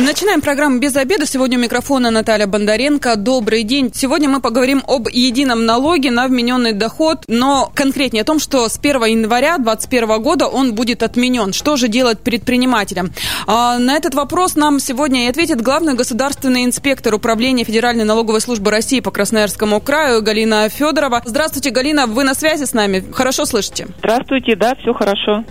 Начинаем программу «Без обеда». Сегодня у микрофона Наталья Бондаренко. Добрый день. Сегодня мы поговорим об едином налоге на вмененный доход, но конкретнее о том, что с 1 января 2021 года он будет отменен. Что же делать предпринимателям? А, на этот вопрос нам сегодня и ответит главный государственный инспектор Управления Федеральной налоговой службы России по Красноярскому краю Галина Федорова. Здравствуйте, Галина, вы на связи с нами? Хорошо слышите? Здравствуйте, да, все хорошо.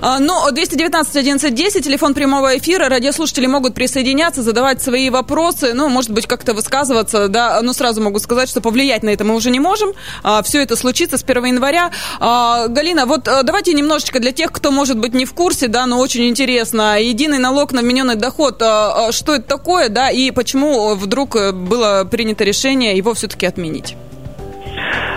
А, ну, 219 11 10, телефон прямого эфира, радиослушатели могут могут присоединяться, задавать свои вопросы, ну, может быть, как-то высказываться, да, но сразу могу сказать, что повлиять на это мы уже не можем. А, все это случится с 1 января. А, Галина, вот а, давайте немножечко для тех, кто, может быть, не в курсе, да, но очень интересно, единый налог на вмененный доход, а, что это такое, да, и почему вдруг было принято решение его все-таки отменить?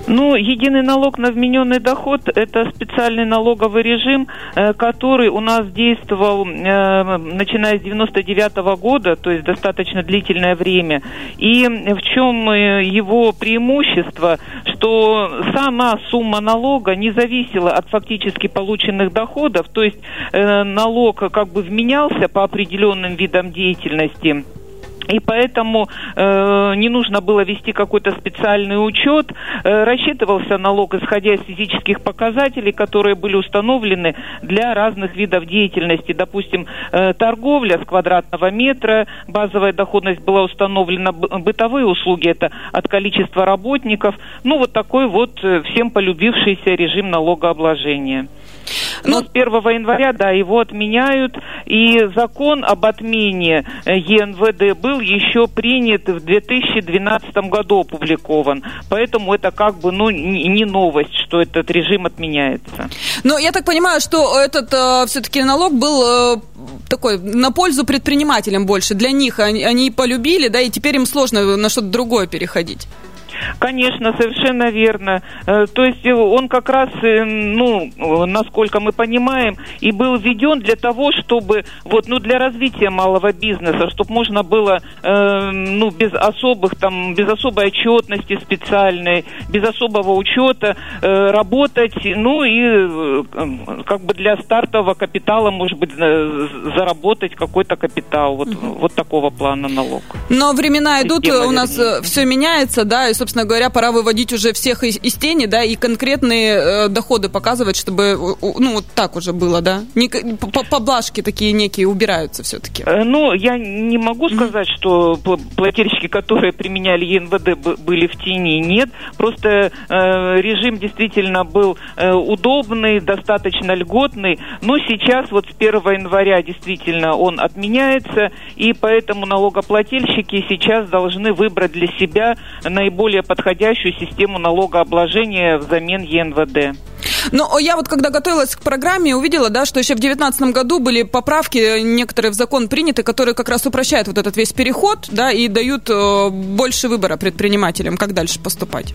Ну, единый налог на вмененный доход – это специальный налоговый режим, э, который у нас действовал, э, начиная с 99 -го года, то есть достаточно длительное время. И в чем э, его преимущество, что сама сумма налога не зависела от фактически полученных доходов, то есть налог как бы вменялся по определенным видам деятельности – и поэтому э, не нужно было вести какой-то специальный учет. Э, рассчитывался налог, исходя из физических показателей, которые были установлены для разных видов деятельности. Допустим, э, торговля с квадратного метра, базовая доходность была установлена, бытовые услуги это от количества работников. Ну, вот такой вот э, всем полюбившийся режим налогообложения. Но ну, с 1 января, да, его отменяют, и закон об отмене э, ЕНВД был еще принят в 2012 году опубликован. Поэтому это как бы, ну, не новость, что этот режим отменяется. Но я так понимаю, что этот э, все-таки налог был э, такой на пользу предпринимателям больше. Для них они, они полюбили, да, и теперь им сложно на что-то другое переходить. Конечно, совершенно верно. Э, то есть э, он как раз, э, ну, насколько мы понимаем, и был введен для того, чтобы, вот, ну, для развития малого бизнеса, чтобы можно было, ну, без особых, там, без особой отчетности специальной, без особого учета работать, ну, и как бы для стартового капитала, может быть, заработать какой-то капитал. Вот, вот такого плана налог. Но времена идут, Система, у нас вернее. все меняется, да, и, собственно, собственно говоря, пора выводить уже всех из, из тени, да, и конкретные э, доходы показывать, чтобы, ну, вот так уже было, да? Не, поблажки такие некие убираются все-таки. Э, ну, я не могу сказать, mm-hmm. что плательщики, которые применяли ЕНВД, были в тени. Нет, просто э, режим действительно был э, удобный, достаточно льготный, но сейчас вот с 1 января действительно он отменяется, и поэтому налогоплательщики сейчас должны выбрать для себя наиболее более подходящую систему налогообложения взамен ЕНВД. Но я вот когда готовилась к программе, увидела, да, что еще в 2019 году были поправки некоторые в закон приняты, которые как раз упрощают вот этот весь переход, да, и дают э, больше выбора предпринимателям, как дальше поступать.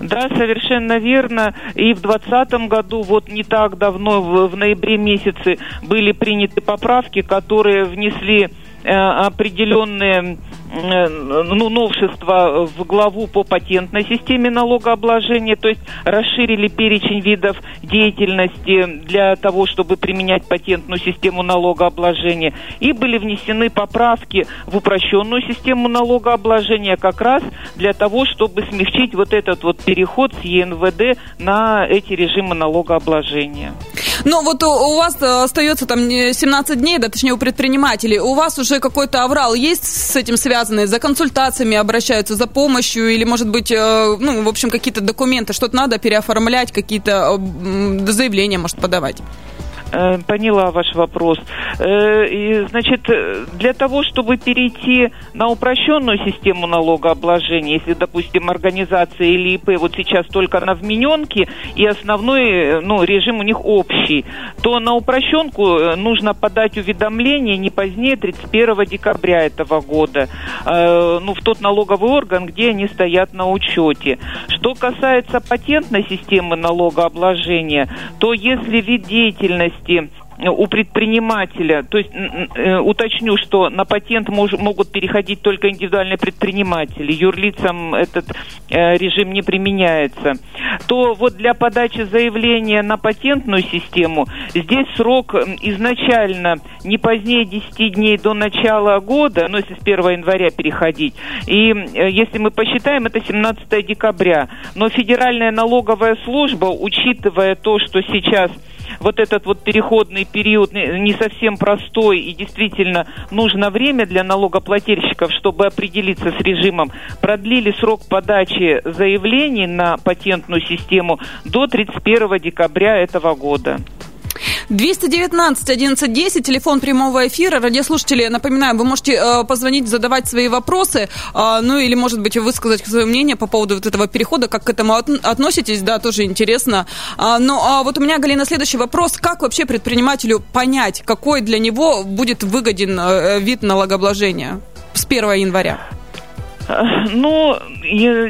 Да, совершенно верно. И в 2020 году, вот не так давно, в, в ноябре месяце, были приняты поправки, которые внесли э, определенные Э, ну, новшества в главу по патентной системе налогообложения, то есть расширили перечень видов деятельности для того, чтобы применять патентную систему налогообложения, и были внесены поправки в упрощенную систему налогообложения как раз для того, чтобы смягчить вот этот вот переход с ЕНВД на эти режимы налогообложения. Но вот у вас э, остается там 17 дней, да, точнее у предпринимателей. У вас уже какой-то аврал есть с этим связанный? За консультациями обращаются, за помощью или, может быть, э, ну, в общем, какие-то документы, что-то надо переоформлять, какие-то заявления, может, подавать? Э, поняла ваш вопрос. Э, и, значит, для того, чтобы перейти на упрощенную систему налогообложения, если, допустим, организация или ИП вот сейчас только на вмененке, и основной ну, режим у них общий, то на упрощенку э, нужно подать уведомление не позднее 31 декабря этого года, ну, в тот налоговый орган, где они стоят на учете. Что касается патентной системы налогообложения, то если вид деятельности деятельности у предпринимателя, то есть э, уточню, что на патент мож, могут переходить только индивидуальные предприниматели, юрлицам этот э, режим не применяется, то вот для подачи заявления на патентную систему здесь срок изначально не позднее 10 дней до начала года, ну если с 1 января переходить, и э, если мы посчитаем, это 17 декабря, но Федеральная налоговая служба, учитывая то, что сейчас вот этот вот переходный период не совсем простой и действительно нужно время для налогоплательщиков, чтобы определиться с режимом, продлили срок подачи заявлений на патентную систему до 31 декабря этого года. 219 1110, телефон прямого эфира. Радиослушатели, напоминаю, вы можете э, позвонить, задавать свои вопросы, э, ну или, может быть, высказать свое мнение по поводу вот этого перехода, как к этому от, относитесь, да, тоже интересно. А, ну, а вот у меня, Галина, следующий вопрос. Как вообще предпринимателю понять, какой для него будет выгоден э, вид налогообложения с 1 января? Ну,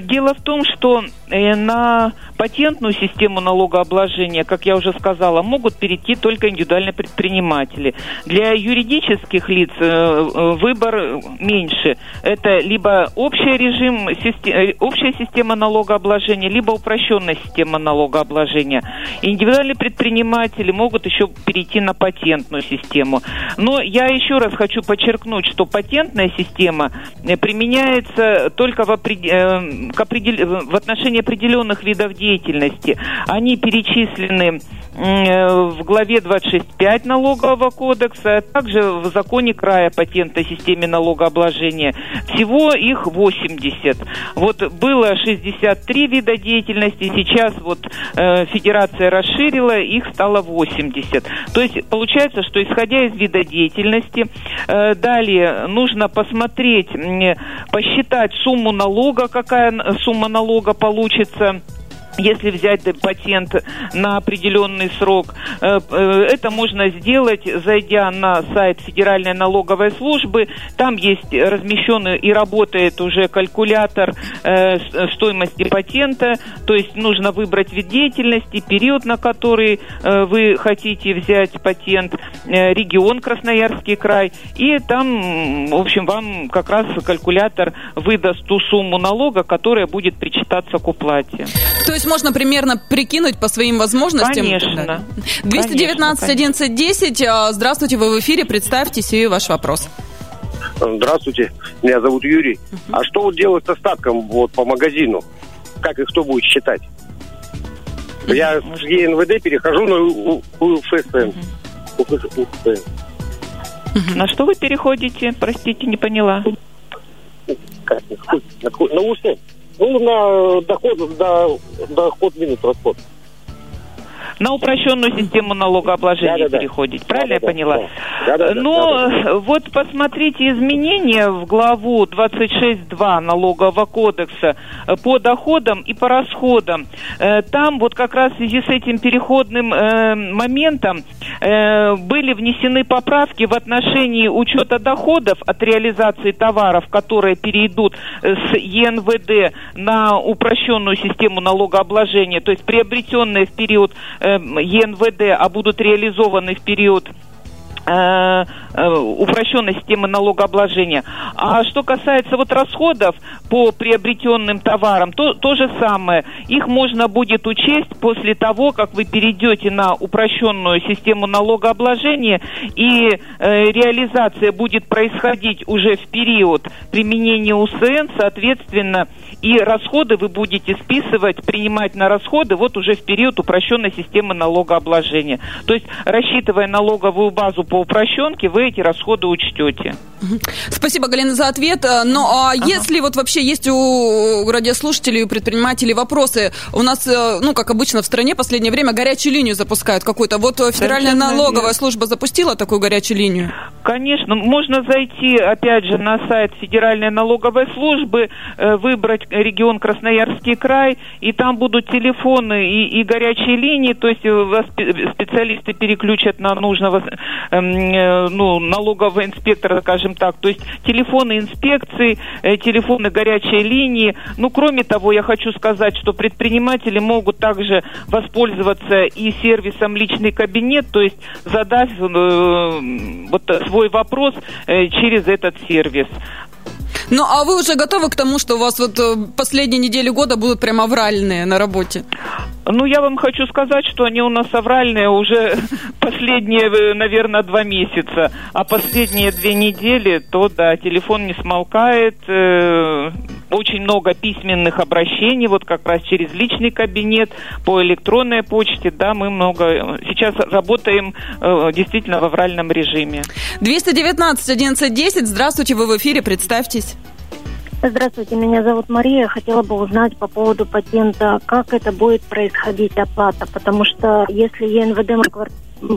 дело в том, что на патентную систему налогообложения, как я уже сказала, могут перейти только индивидуальные предприниматели. Для юридических лиц э, э, выбор меньше. Это либо общий режим, э, общая система налогообложения, либо упрощенная система налогообложения. Индивидуальные предприниматели могут еще перейти на патентную систему. Но я еще раз хочу подчеркнуть, что патентная система применяется только в, опред... в отношении определенных видов деятельности. Они перечислены э, в главе 26.5 налогового кодекса, а также в законе края патентной системе налогообложения. Всего их 80. Вот было 63 вида деятельности, сейчас вот э, федерация расширила, их стало 80. То есть получается, что исходя из вида деятельности, э, далее нужно посмотреть, э, посчитать сумму налога, какая сумма налога получится если взять патент на определенный срок, э, э, это можно сделать, зайдя на сайт Федеральной налоговой службы. Там есть размещенный и работает уже калькулятор э, стоимости патента. То есть нужно выбрать вид деятельности, период, на который вы хотите взять патент, регион Красноярский край. И там, в общем, вам как раз калькулятор выдаст ту сумму налога, которая будет причитаться к уплате. То есть можно примерно прикинуть по своим возможностям? Конечно. 219 1110. Здравствуйте, вы в эфире. Представьтесь и ваш вопрос. Здравствуйте, меня зовут Юрий. Uh-huh. А что вот делать с остатком вот по магазину? Как и кто будет считать? Uh-huh. Я с ЕНВД перехожу на УФСМ. Uh-huh. На что вы переходите? Простите, не поняла. Как? На, УФСМ. Ну, на доход, до, доход минус расход на упрощенную систему налогообложения да, переходить. Да, Правильно да, я поняла? Да, да, Но да, да. вот посмотрите изменения в главу 26.2 налогового кодекса по доходам и по расходам. Э, там вот как раз в связи с этим переходным э, моментом э, были внесены поправки в отношении учета доходов от реализации товаров, которые перейдут с ЕНВД на упрощенную систему налогообложения, то есть приобретенные в период ЕНВД, а будут реализованы в период э, упрощенной системы налогообложения. А что касается вот расходов по приобретенным товарам, то то же самое. Их можно будет учесть после того, как вы перейдете на упрощенную систему налогообложения, и э, реализация будет происходить уже в период применения УСН, соответственно, и расходы вы будете списывать, принимать на расходы вот уже в период упрощенной системы налогообложения. То есть, рассчитывая налоговую базу по упрощенке, вы эти расходы учтете. Спасибо, Галина, за ответ. Но а ага. если вот вообще есть у радиослушателей, у предпринимателей вопросы, у нас, э, ну, как обычно в стране, последнее время горячую линию запускают какую-то. Вот Федеральная Совершенно налоговая верно. служба запустила такую горячую линию? Конечно. Можно зайти, опять же, на сайт Федеральной налоговой службы, э, выбрать регион Красноярский край, и там будут телефоны и, и горячие линии, то есть вас специалисты переключат на нужного, эм, э, ну, ну, налогового инспектора, скажем так. То есть телефоны инспекции, э, телефоны горячей линии. Ну, кроме того, я хочу сказать, что предприниматели могут также воспользоваться и сервисом личный кабинет, то есть задать э, вот свой вопрос э, через этот сервис. Ну, а вы уже готовы к тому, что у вас вот э, последние недели года будут прям авральные на работе? Ну, я вам хочу сказать, что они у нас авральные уже последние, э, наверное, два месяца. А последние две недели, то да, телефон не смолкает. Очень много письменных обращений, вот как раз через личный кабинет, по электронной почте, да, мы много сейчас работаем э, действительно в авральном режиме. 219 1110, здравствуйте, вы в эфире, представьтесь. Здравствуйте, меня зовут Мария. Хотела бы узнать по поводу патента, как это будет происходить оплата, потому что если ЕНВД мы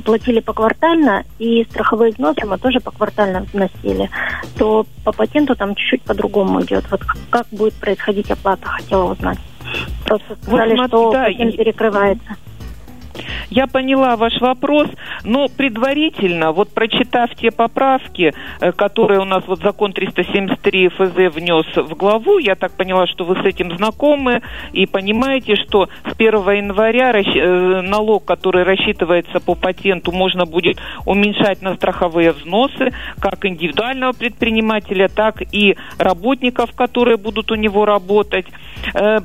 платили поквартально, и страховые взносы мы тоже поквартально вносили, то по патенту там чуть-чуть по-другому идет. Вот как будет происходить оплата, хотела узнать. Просто сказали, вот, что да, патент перекрывается. Я поняла ваш вопрос, но предварительно, вот прочитав те поправки, э, которые у нас вот закон 373 ФЗ внес в главу, я так поняла, что вы с этим знакомы и понимаете, что с 1 января э, налог, который рассчитывается по патенту, можно будет уменьшать на страховые взносы как индивидуального предпринимателя, так и работников, которые будут у него работать. Э,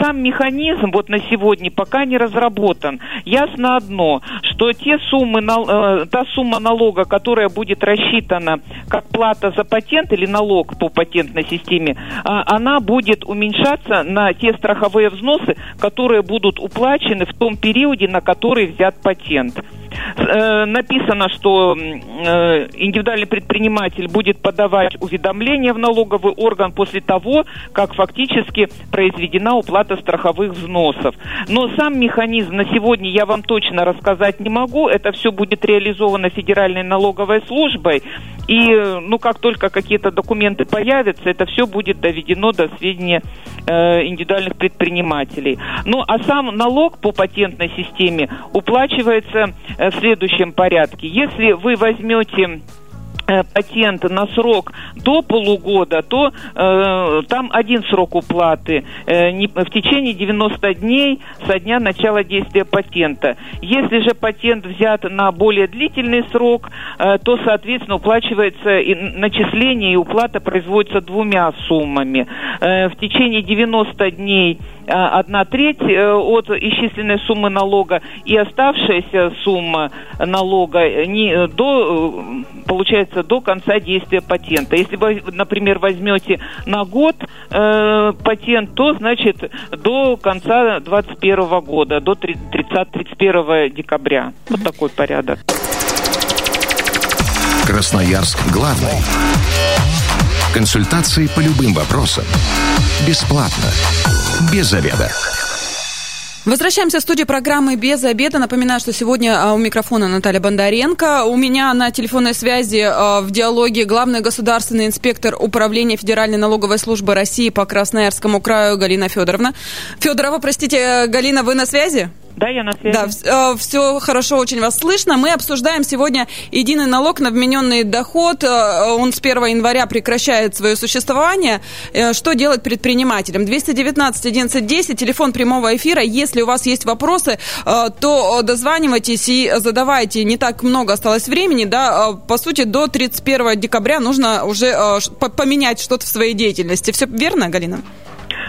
сам механизм вот на сегодня пока не разработан. Ясно одно, что те суммы, э, та сумма налога, которая будет рассчитана как плата за патент или налог по патентной системе, а, она будет уменьшаться на те страховые взносы, которые будут уплачены в том периоде, на который взят патент. Э, написано, что э, индивидуальный предприниматель будет подавать уведомление в налоговый орган после того, как фактически произведена уплата страховых взносов. Но сам механизм на сегодня я вам точно рассказать не могу. Это все будет реализовано Федеральной налоговой службой. И, ну, как только какие-то документы появятся, это все будет доведено до сведения э, индивидуальных предпринимателей. Ну, а сам налог по патентной системе уплачивается э, в следующем порядке. Если вы возьмете Э, патент на срок до полугода, то э, там один срок уплаты э, не, в течение 90 дней со дня начала действия патента. Если же патент взят на более длительный срок, э, то, соответственно, уплачивается и начисление и уплата производится двумя суммами. Э, в течение 90 дней одна треть э, от исчисленной суммы налога и оставшаяся сумма налога не до, получается, до конца действия патента. Если вы, например, возьмете на год э, патент, то, значит, до конца 2021 года, до 30-31 декабря. Вот такой порядок. Красноярск главный. Консультации по любым вопросам. Бесплатно. Без заведа. Возвращаемся в студию программы «Без обеда». Напоминаю, что сегодня а, у микрофона Наталья Бондаренко. У меня на телефонной связи а, в диалоге главный государственный инспектор Управления Федеральной налоговой службы России по Красноярскому краю Галина Федоровна. Федорова, простите, Галина, вы на связи? Да, я на связи. Да, все хорошо, очень вас слышно. Мы обсуждаем сегодня единый налог на вмененный доход. Э, он с 1 января прекращает свое существование. Э, что делать предпринимателям? 219 1110, телефон прямого эфира. Если у вас есть вопросы, э, то дозванивайтесь и задавайте. Не так много осталось времени, да, по сути, до 31 декабря нужно уже поменять что-то в своей деятельности. Все верно, Галина?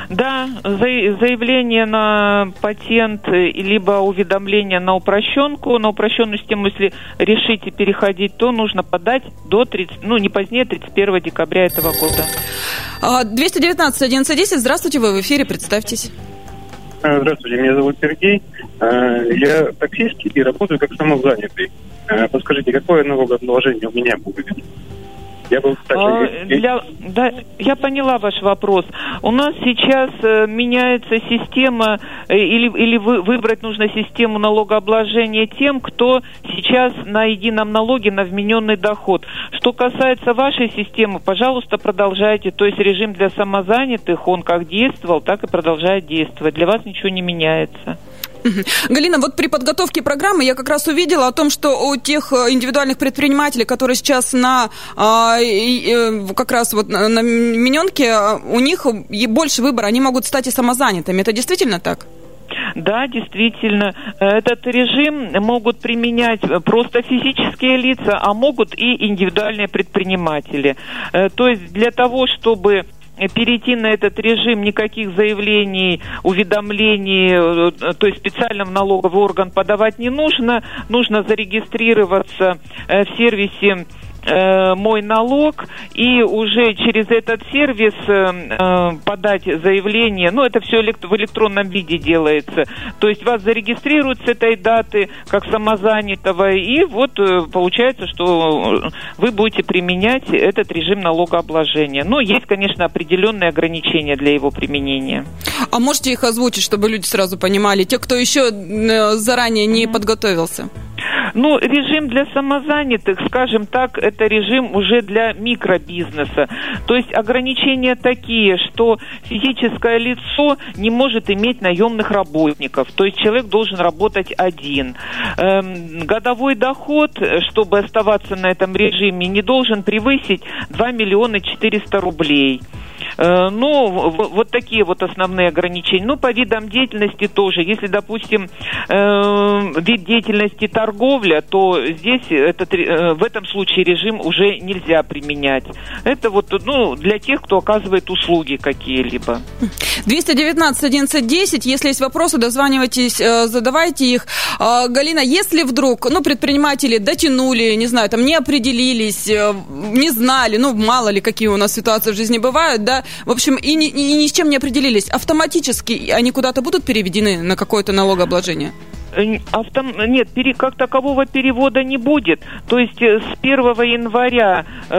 Да, заявление на патент либо уведомление на упрощенку, на упрощенную систему, если решите переходить, то нужно подать до 30, ну, не позднее 31 декабря этого года. 219 а, 1110, здравствуйте, вы в эфире, представьтесь. А, здравствуйте, меня зовут Сергей. А, я таксист и работаю как самозанятый. Подскажите, какое налогообложение у меня будет? Я был, кстати, а, для, да, я поняла ваш вопрос. У нас сейчас э, меняется система, э, или, или вы, выбрать нужно систему налогообложения тем, кто сейчас на едином налоге на вмененный доход. Что касается вашей системы, пожалуйста, продолжайте. То есть режим для самозанятых, он как действовал, так и продолжает действовать. Для вас ничего не меняется. Галина, вот при подготовке программы я как раз увидела о том, что у тех э, индивидуальных предпринимателей, которые сейчас на а, э, как раз вот на миненке, у них больше выбора, они могут стать и самозанятыми. Это действительно так? Да, действительно, этот режим могут применять просто физические лица, а могут и индивидуальные предприниматели. Э, то есть для того, чтобы перейти на этот режим, никаких заявлений, уведомлений, э, то есть специально в налоговый орган подавать не нужно. Нужно зарегистрироваться э, в сервисе э, мой налог и уже через этот сервис э, э подать заявление. Ну, это все в электронном виде делается. То есть вас зарегистрируют с этой даты как самозанятого, и вот э, получается, что вы будете применять этот режим налогообложения. Но есть, конечно, определенные ограничения для его применения. А можете их озвучить, чтобы люди сразу понимали, те, кто еще э, заранее не mm-hmm. подготовился? Ну, режим для самозанятых, скажем так, это режим уже для микробизнеса. То есть ограничения такие, что физическое лицо не может иметь наемных работников. То есть человек должен работать один. Эм, годовой доход, чтобы оставаться на этом режиме, не должен превысить 2 миллиона 400 рублей. Э, ну, вот такие вот основные ограничения. Ну, по видам деятельности тоже. Если, допустим, э, вид деятельности торговля, то здесь этот, э, в этом случае режим уже нельзя применять. Это вот, ну, для тех, кто оказывает услуги какие-либо. 219 11 если есть вопросы, дозванивайтесь, задавайте их. А, Галина, если вдруг, ну, предприниматели дотянули, не знаю, там не определились, не знали, ну, мало ли, какие у нас ситуации в жизни бывают, да, в общем, и ни, и ни с чем не определились. Автоматически они куда-то будут переведены на какое-то налогообложение? Автом... Нет, пере... как такового перевода не будет. То есть э, с 1 января э,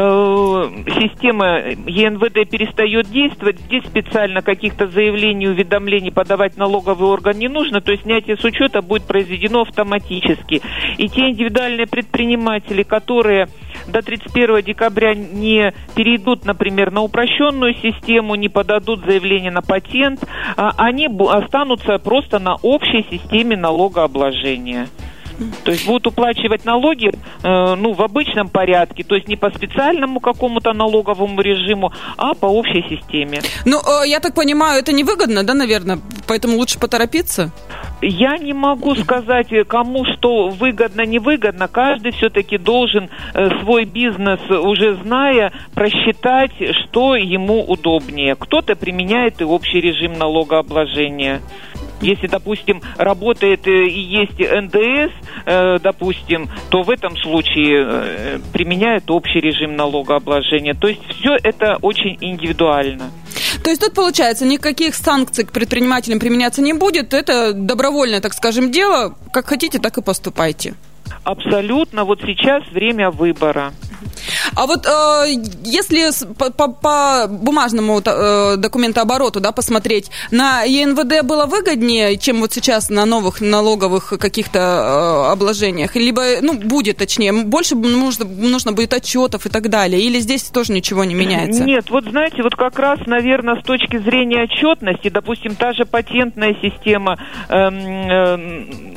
система ЕНВД перестает действовать. Здесь специально каких-то заявлений, уведомлений подавать налоговый орган не нужно. То есть снятие с учета будет произведено автоматически. И те индивидуальные предприниматели, которые до 31 декабря не перейдут, например, на упрощенную систему, не подадут заявление на патент, а они останутся просто на общей системе налогообложения. То есть будут уплачивать налоги э, ну, в обычном порядке, то есть не по специальному какому-то налоговому режиму, а по общей системе. Ну, э, я так понимаю, это невыгодно, да, наверное? Поэтому лучше поторопиться? Я не могу сказать, кому что выгодно, невыгодно. Каждый все-таки должен э, свой бизнес, уже зная, просчитать, что ему удобнее. Кто-то применяет и общий режим налогообложения. Если, допустим, работает э, и есть НДС, э, допустим, то в этом случае э, применяют общий режим налогообложения. То есть все это очень индивидуально. То есть тут, получается, никаких санкций к предпринимателям применяться не будет. Это добровольное, так скажем, дело. Как хотите, так и поступайте. Абсолютно. Вот сейчас время выбора. А вот э, если по, по, по бумажному э, документообороту да, посмотреть, на ЕНВД было выгоднее, чем вот сейчас на новых налоговых каких-то э, обложениях? Либо, ну, будет точнее, больше нужно, нужно будет отчетов и так далее? Или здесь тоже ничего не меняется? Нет, вот знаете, вот как раз, наверное, с точки зрения отчетности, допустим, та же патентная система э, э,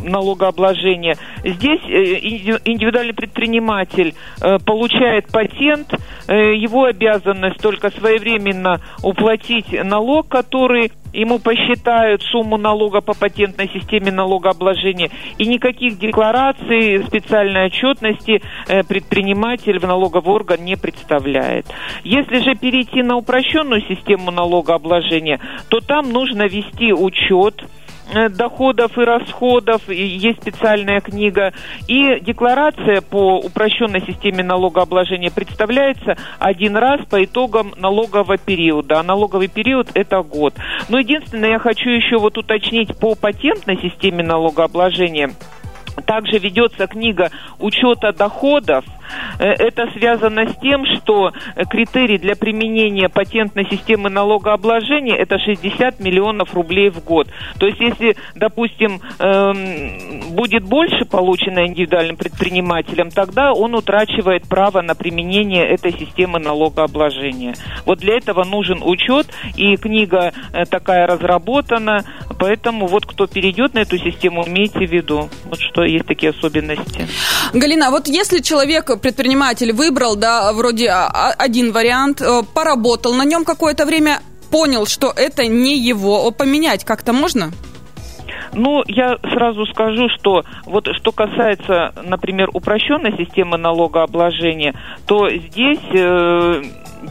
налогообложения, здесь э, индивидуальный предприниматель э, получает патент, э, его обязанность только своевременно уплатить налог, который ему посчитают сумму налога по патентной системе налогообложения, и никаких деклараций, специальной отчетности э, предприниматель в налоговый орган не представляет. Если же перейти на упрощенную систему налогообложения, то там нужно вести учет доходов и расходов, есть специальная книга, и декларация по упрощенной системе налогообложения представляется один раз по итогам налогового периода, а налоговый период это год. Но единственное, я хочу еще вот уточнить по патентной системе налогообложения, также ведется книга учета доходов. Э, это связано с тем, что критерий для применения патентной системы налогообложения это 60 миллионов рублей в год. То есть, если, допустим, эм, будет больше получено индивидуальным предпринимателем, тогда он утрачивает право на применение этой системы налогообложения. Вот для этого нужен учет, и книга э, такая разработана Поэтому вот кто перейдет на эту систему, имейте в виду, вот что есть такие особенности. Галина, вот если человек, предприниматель, выбрал, да, вроде а, а, один вариант, э, поработал на нем какое-то время, понял, что это не его, поменять как-то можно? Ну, я сразу скажу, что вот что касается, например, упрощенной системы налогообложения, то здесь э,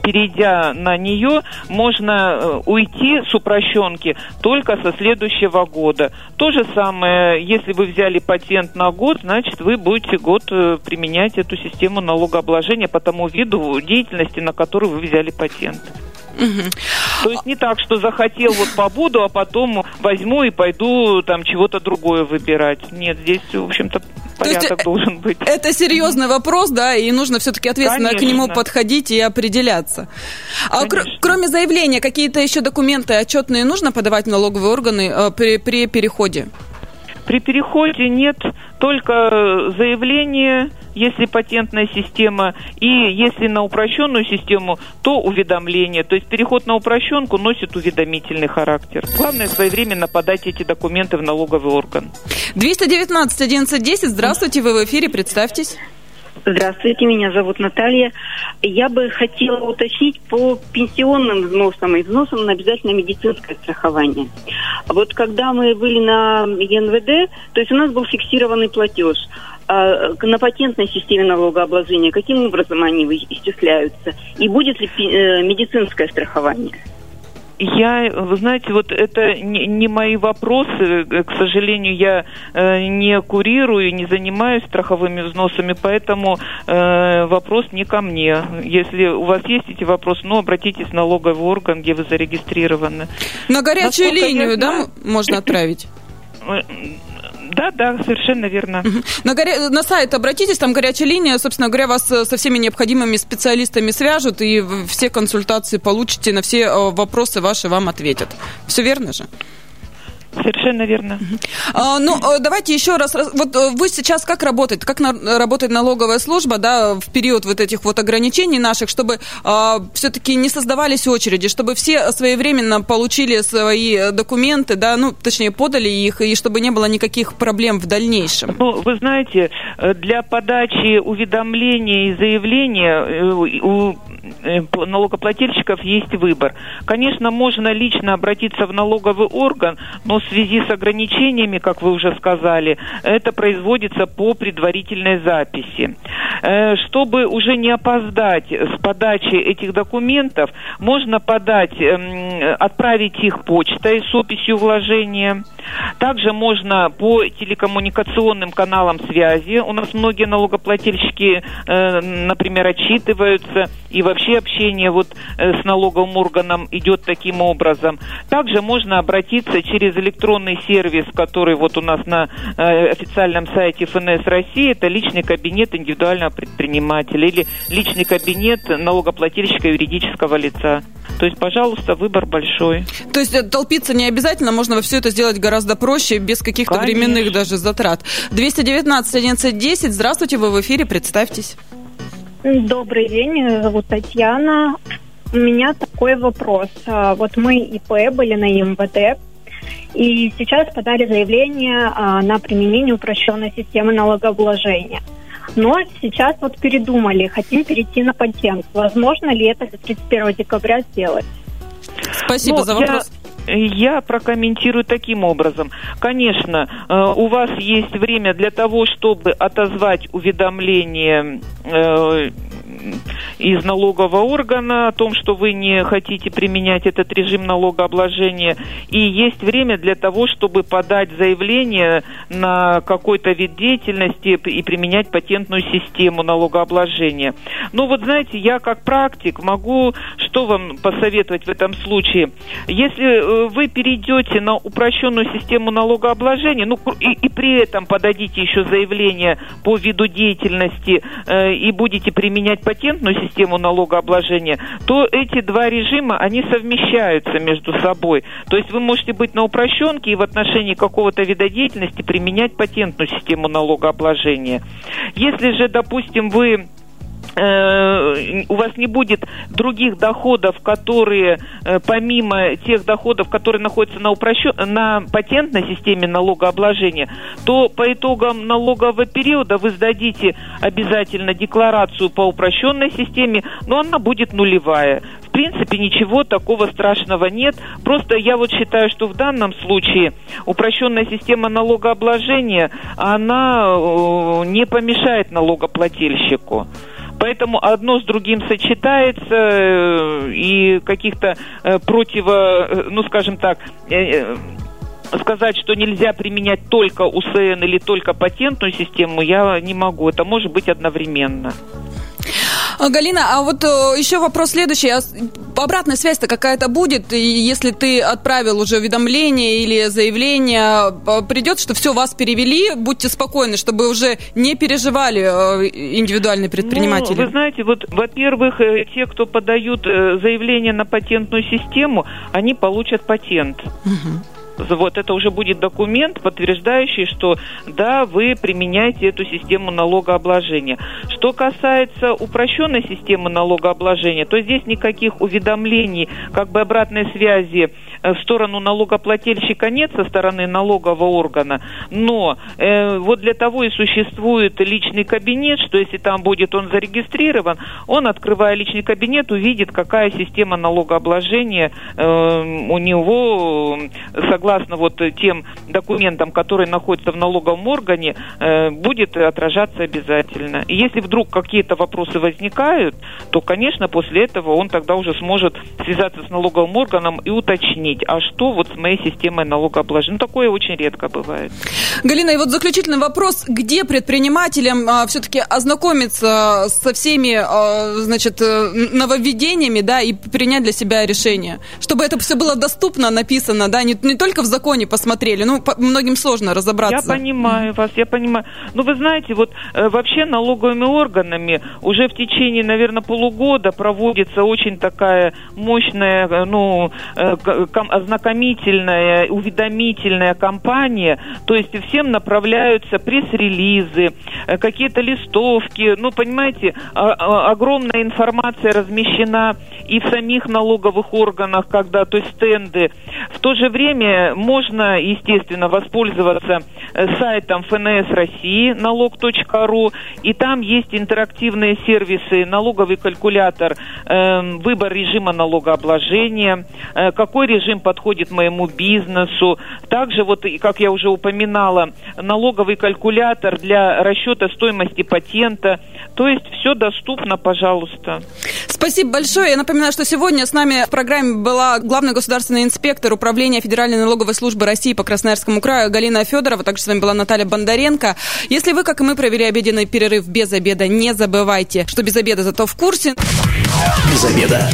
перейдя на нее, можно э, уйти с упрощенки только со следующего года. То же самое, если вы взяли патент на год, значит, вы будете год э, применять эту систему налогообложения по тому виду деятельности, на который вы взяли патент. Угу. То есть не так, что захотел вот побуду, а потом возьму и пойду там чего-то другое выбирать. Нет, здесь, в общем-то, порядок есть, должен быть. Это серьезный вопрос, да, и нужно все-таки ответственно Конечно. к нему подходить и определяться. А кр- кроме заявления, какие-то еще документы отчетные нужно подавать в налоговые органы э, при, при переходе? При переходе нет, только заявление, если патентная система, и если на упрощенную систему, то уведомление. То есть переход на упрощенку носит уведомительный характер. Главное своевременно подать эти документы в налоговый орган. 219 1110, здравствуйте, вы в эфире, представьтесь. Здравствуйте, меня зовут Наталья. Я бы хотела уточнить по пенсионным взносам и взносам на обязательное медицинское страхование. Вот когда мы были на ЕНВД, то есть у нас был фиксированный платеж. А на патентной системе налогообложения каким образом они исчисляются? И будет ли э, медицинское страхование? Я, вы знаете, вот это не, не мои вопросы. К сожалению, я э, не курирую, не занимаюсь страховыми взносами, поэтому э, вопрос не ко мне. Если у вас есть эти вопросы, ну, обратитесь в налоговый орган, где вы зарегистрированы. На горячую Насколько линию, да, знаю... можно отправить? Да, да, совершенно верно. На, горя... на сайт обратитесь, там горячая линия, собственно говоря, вас э, со всеми необходимыми специалистами свяжут, и все консультации получите, на все э, вопросы ваши вам ответят. Все верно же? Совершенно верно. А, ну, э, давайте еще раз. Вот э, вы сейчас как работаете? Как на, работает налоговая служба, да, в период вот этих вот ограничений наших, чтобы а, все-таки не создавались очереди, чтобы все своевременно получили свои документы, да, ну, точнее, подали их, и чтобы не было никаких проблем в дальнейшем? Ну, вы знаете, э, для подачи уведомления и заявления у налогоплательщиков есть выбор. Конечно, можно лично обратиться в налоговый орган, но в связи с ограничениями, как вы уже сказали, это производится по предварительной записи. Э, чтобы уже не опоздать с подачей этих документов, можно подать, эм, отправить их почтой с описью вложения. Также можно по телекоммуникационным каналам связи. У нас многие налогоплательщики, э, например, отчитываются, и вообще общение вот э, с налоговым органом идет таким образом. Также можно обратиться через электронную электронный сервис, который вот у нас на э, официальном сайте ФНС России, это личный кабинет индивидуального предпринимателя или личный кабинет налогоплательщика юридического лица. То есть, пожалуйста, выбор большой. То есть э, толпиться не обязательно, можно все это сделать гораздо проще, без каких-то временных даже затрат. 219 1110, здравствуйте, вы в эфире, представьтесь. Добрый день, меня зовут Татьяна. У меня такой вопрос. А, вот мы ИП были на МВД, и сейчас подали заявление а, на применение упрощенной системы налогообложения. Но сейчас вот передумали, хотим перейти на патент. Возможно ли это до 31 декабря сделать? Спасибо ну, за вопрос. Я, я прокомментирую таким образом. Конечно, э, у вас есть время для того, чтобы отозвать уведомление э, из налогового органа о том, что вы не хотите применять этот режим налогообложения. И есть время для того, чтобы подать заявление на какой-то вид деятельности и применять патентную систему налогообложения. Ну вот знаете, я как практик могу что вам посоветовать в этом случае? Если э, вы перейдете на упрощенную систему налогообложения, ну и, и при этом подадите еще заявление по виду деятельности э, и будете применять патентную систему налогообложения, то эти два режима, они совмещаются между собой. То есть вы можете быть на упрощенке и в отношении какого-то вида деятельности применять патентную систему налогообложения. Если же, допустим, вы Э, у вас не будет других доходов, которые э, помимо тех доходов, которые находятся на, упрощен... на патентной системе налогообложения, то по итогам налогового периода вы сдадите обязательно декларацию по упрощенной системе, но она будет нулевая. В принципе, ничего такого страшного нет. Просто я вот считаю, что в данном случае упрощенная система налогообложения, она э, не помешает налогоплательщику. Поэтому одно с другим сочетается, э, и каких-то э, противо, э, ну, скажем так, сказать, что нельзя применять только УСН или только патентную систему, я не могу. Это может быть одновременно. А, Галина, а вот еще вопрос следующий. Обратная связь-то какая-то будет, и если ты отправил уже уведомление или заявление, а, придет, что все, вас перевели, будьте спокойны, чтобы уже не переживали э, индивидуальные предприниматели. Ну, вы знаете, вот, во-первых, э, те, кто подают заявление на патентную систему, они получат патент. Угу вот это уже будет документ, подтверждающий, что да, вы применяете эту систему налогообложения. Что касается упрощенной системы налогообложения, то здесь никаких уведомлений, как бы обратной связи в сторону налогоплательщика нет со стороны налогового органа, но э, вот для того и существует личный кабинет, что если там будет он зарегистрирован, он, открывая личный кабинет, увидит, какая система налогообложения э, у него согласно согласно вот тем документам, которые находятся в налоговом органе, э, будет отражаться обязательно. И если вдруг какие-то вопросы возникают, то, конечно, после этого он тогда уже сможет связаться с налоговым органом и уточнить, а что вот с моей системой налогообложения. Ну, такое очень редко бывает. Галина, и вот заключительный вопрос, где предпринимателям а, все-таки ознакомиться со всеми, а, значит, э, нововведениями, да, и принять для себя решение, чтобы это все было доступно, написано, да, не, не только в законе посмотрели. Ну, по, многим сложно разобраться. Я понимаю вас, я понимаю. Ну, вы знаете, вот э, вообще налоговыми органами уже в течение, наверное, полугода проводится очень такая мощная, э, ну, э, ознакомительная, уведомительная кампания. То есть всем направляются пресс-релизы, э, какие-то листовки. Ну, понимаете, а, а, огромная информация размещена и в самих налоговых органах, когда, то есть стенды. В то же время можно, естественно, воспользоваться э, сайтом ФНС России налог.ру, и там есть интерактивные сервисы, налоговый калькулятор, э, выбор режима налогообложения, э, какой режим подходит моему бизнесу. Также, вот, как я уже упоминала, налоговый калькулятор для расчета стоимости патента. То есть все доступно, пожалуйста. Спасибо большое. Я напоминаю, что сегодня с нами в программе была главный государственный инспектор Управления Федеральной налоговой службы России по Красноярскому краю Галина Федорова. Также с вами была Наталья Бондаренко. Если вы, как и мы, провели обеденный перерыв без обеда, не забывайте, что без обеда зато в курсе. Без обеда.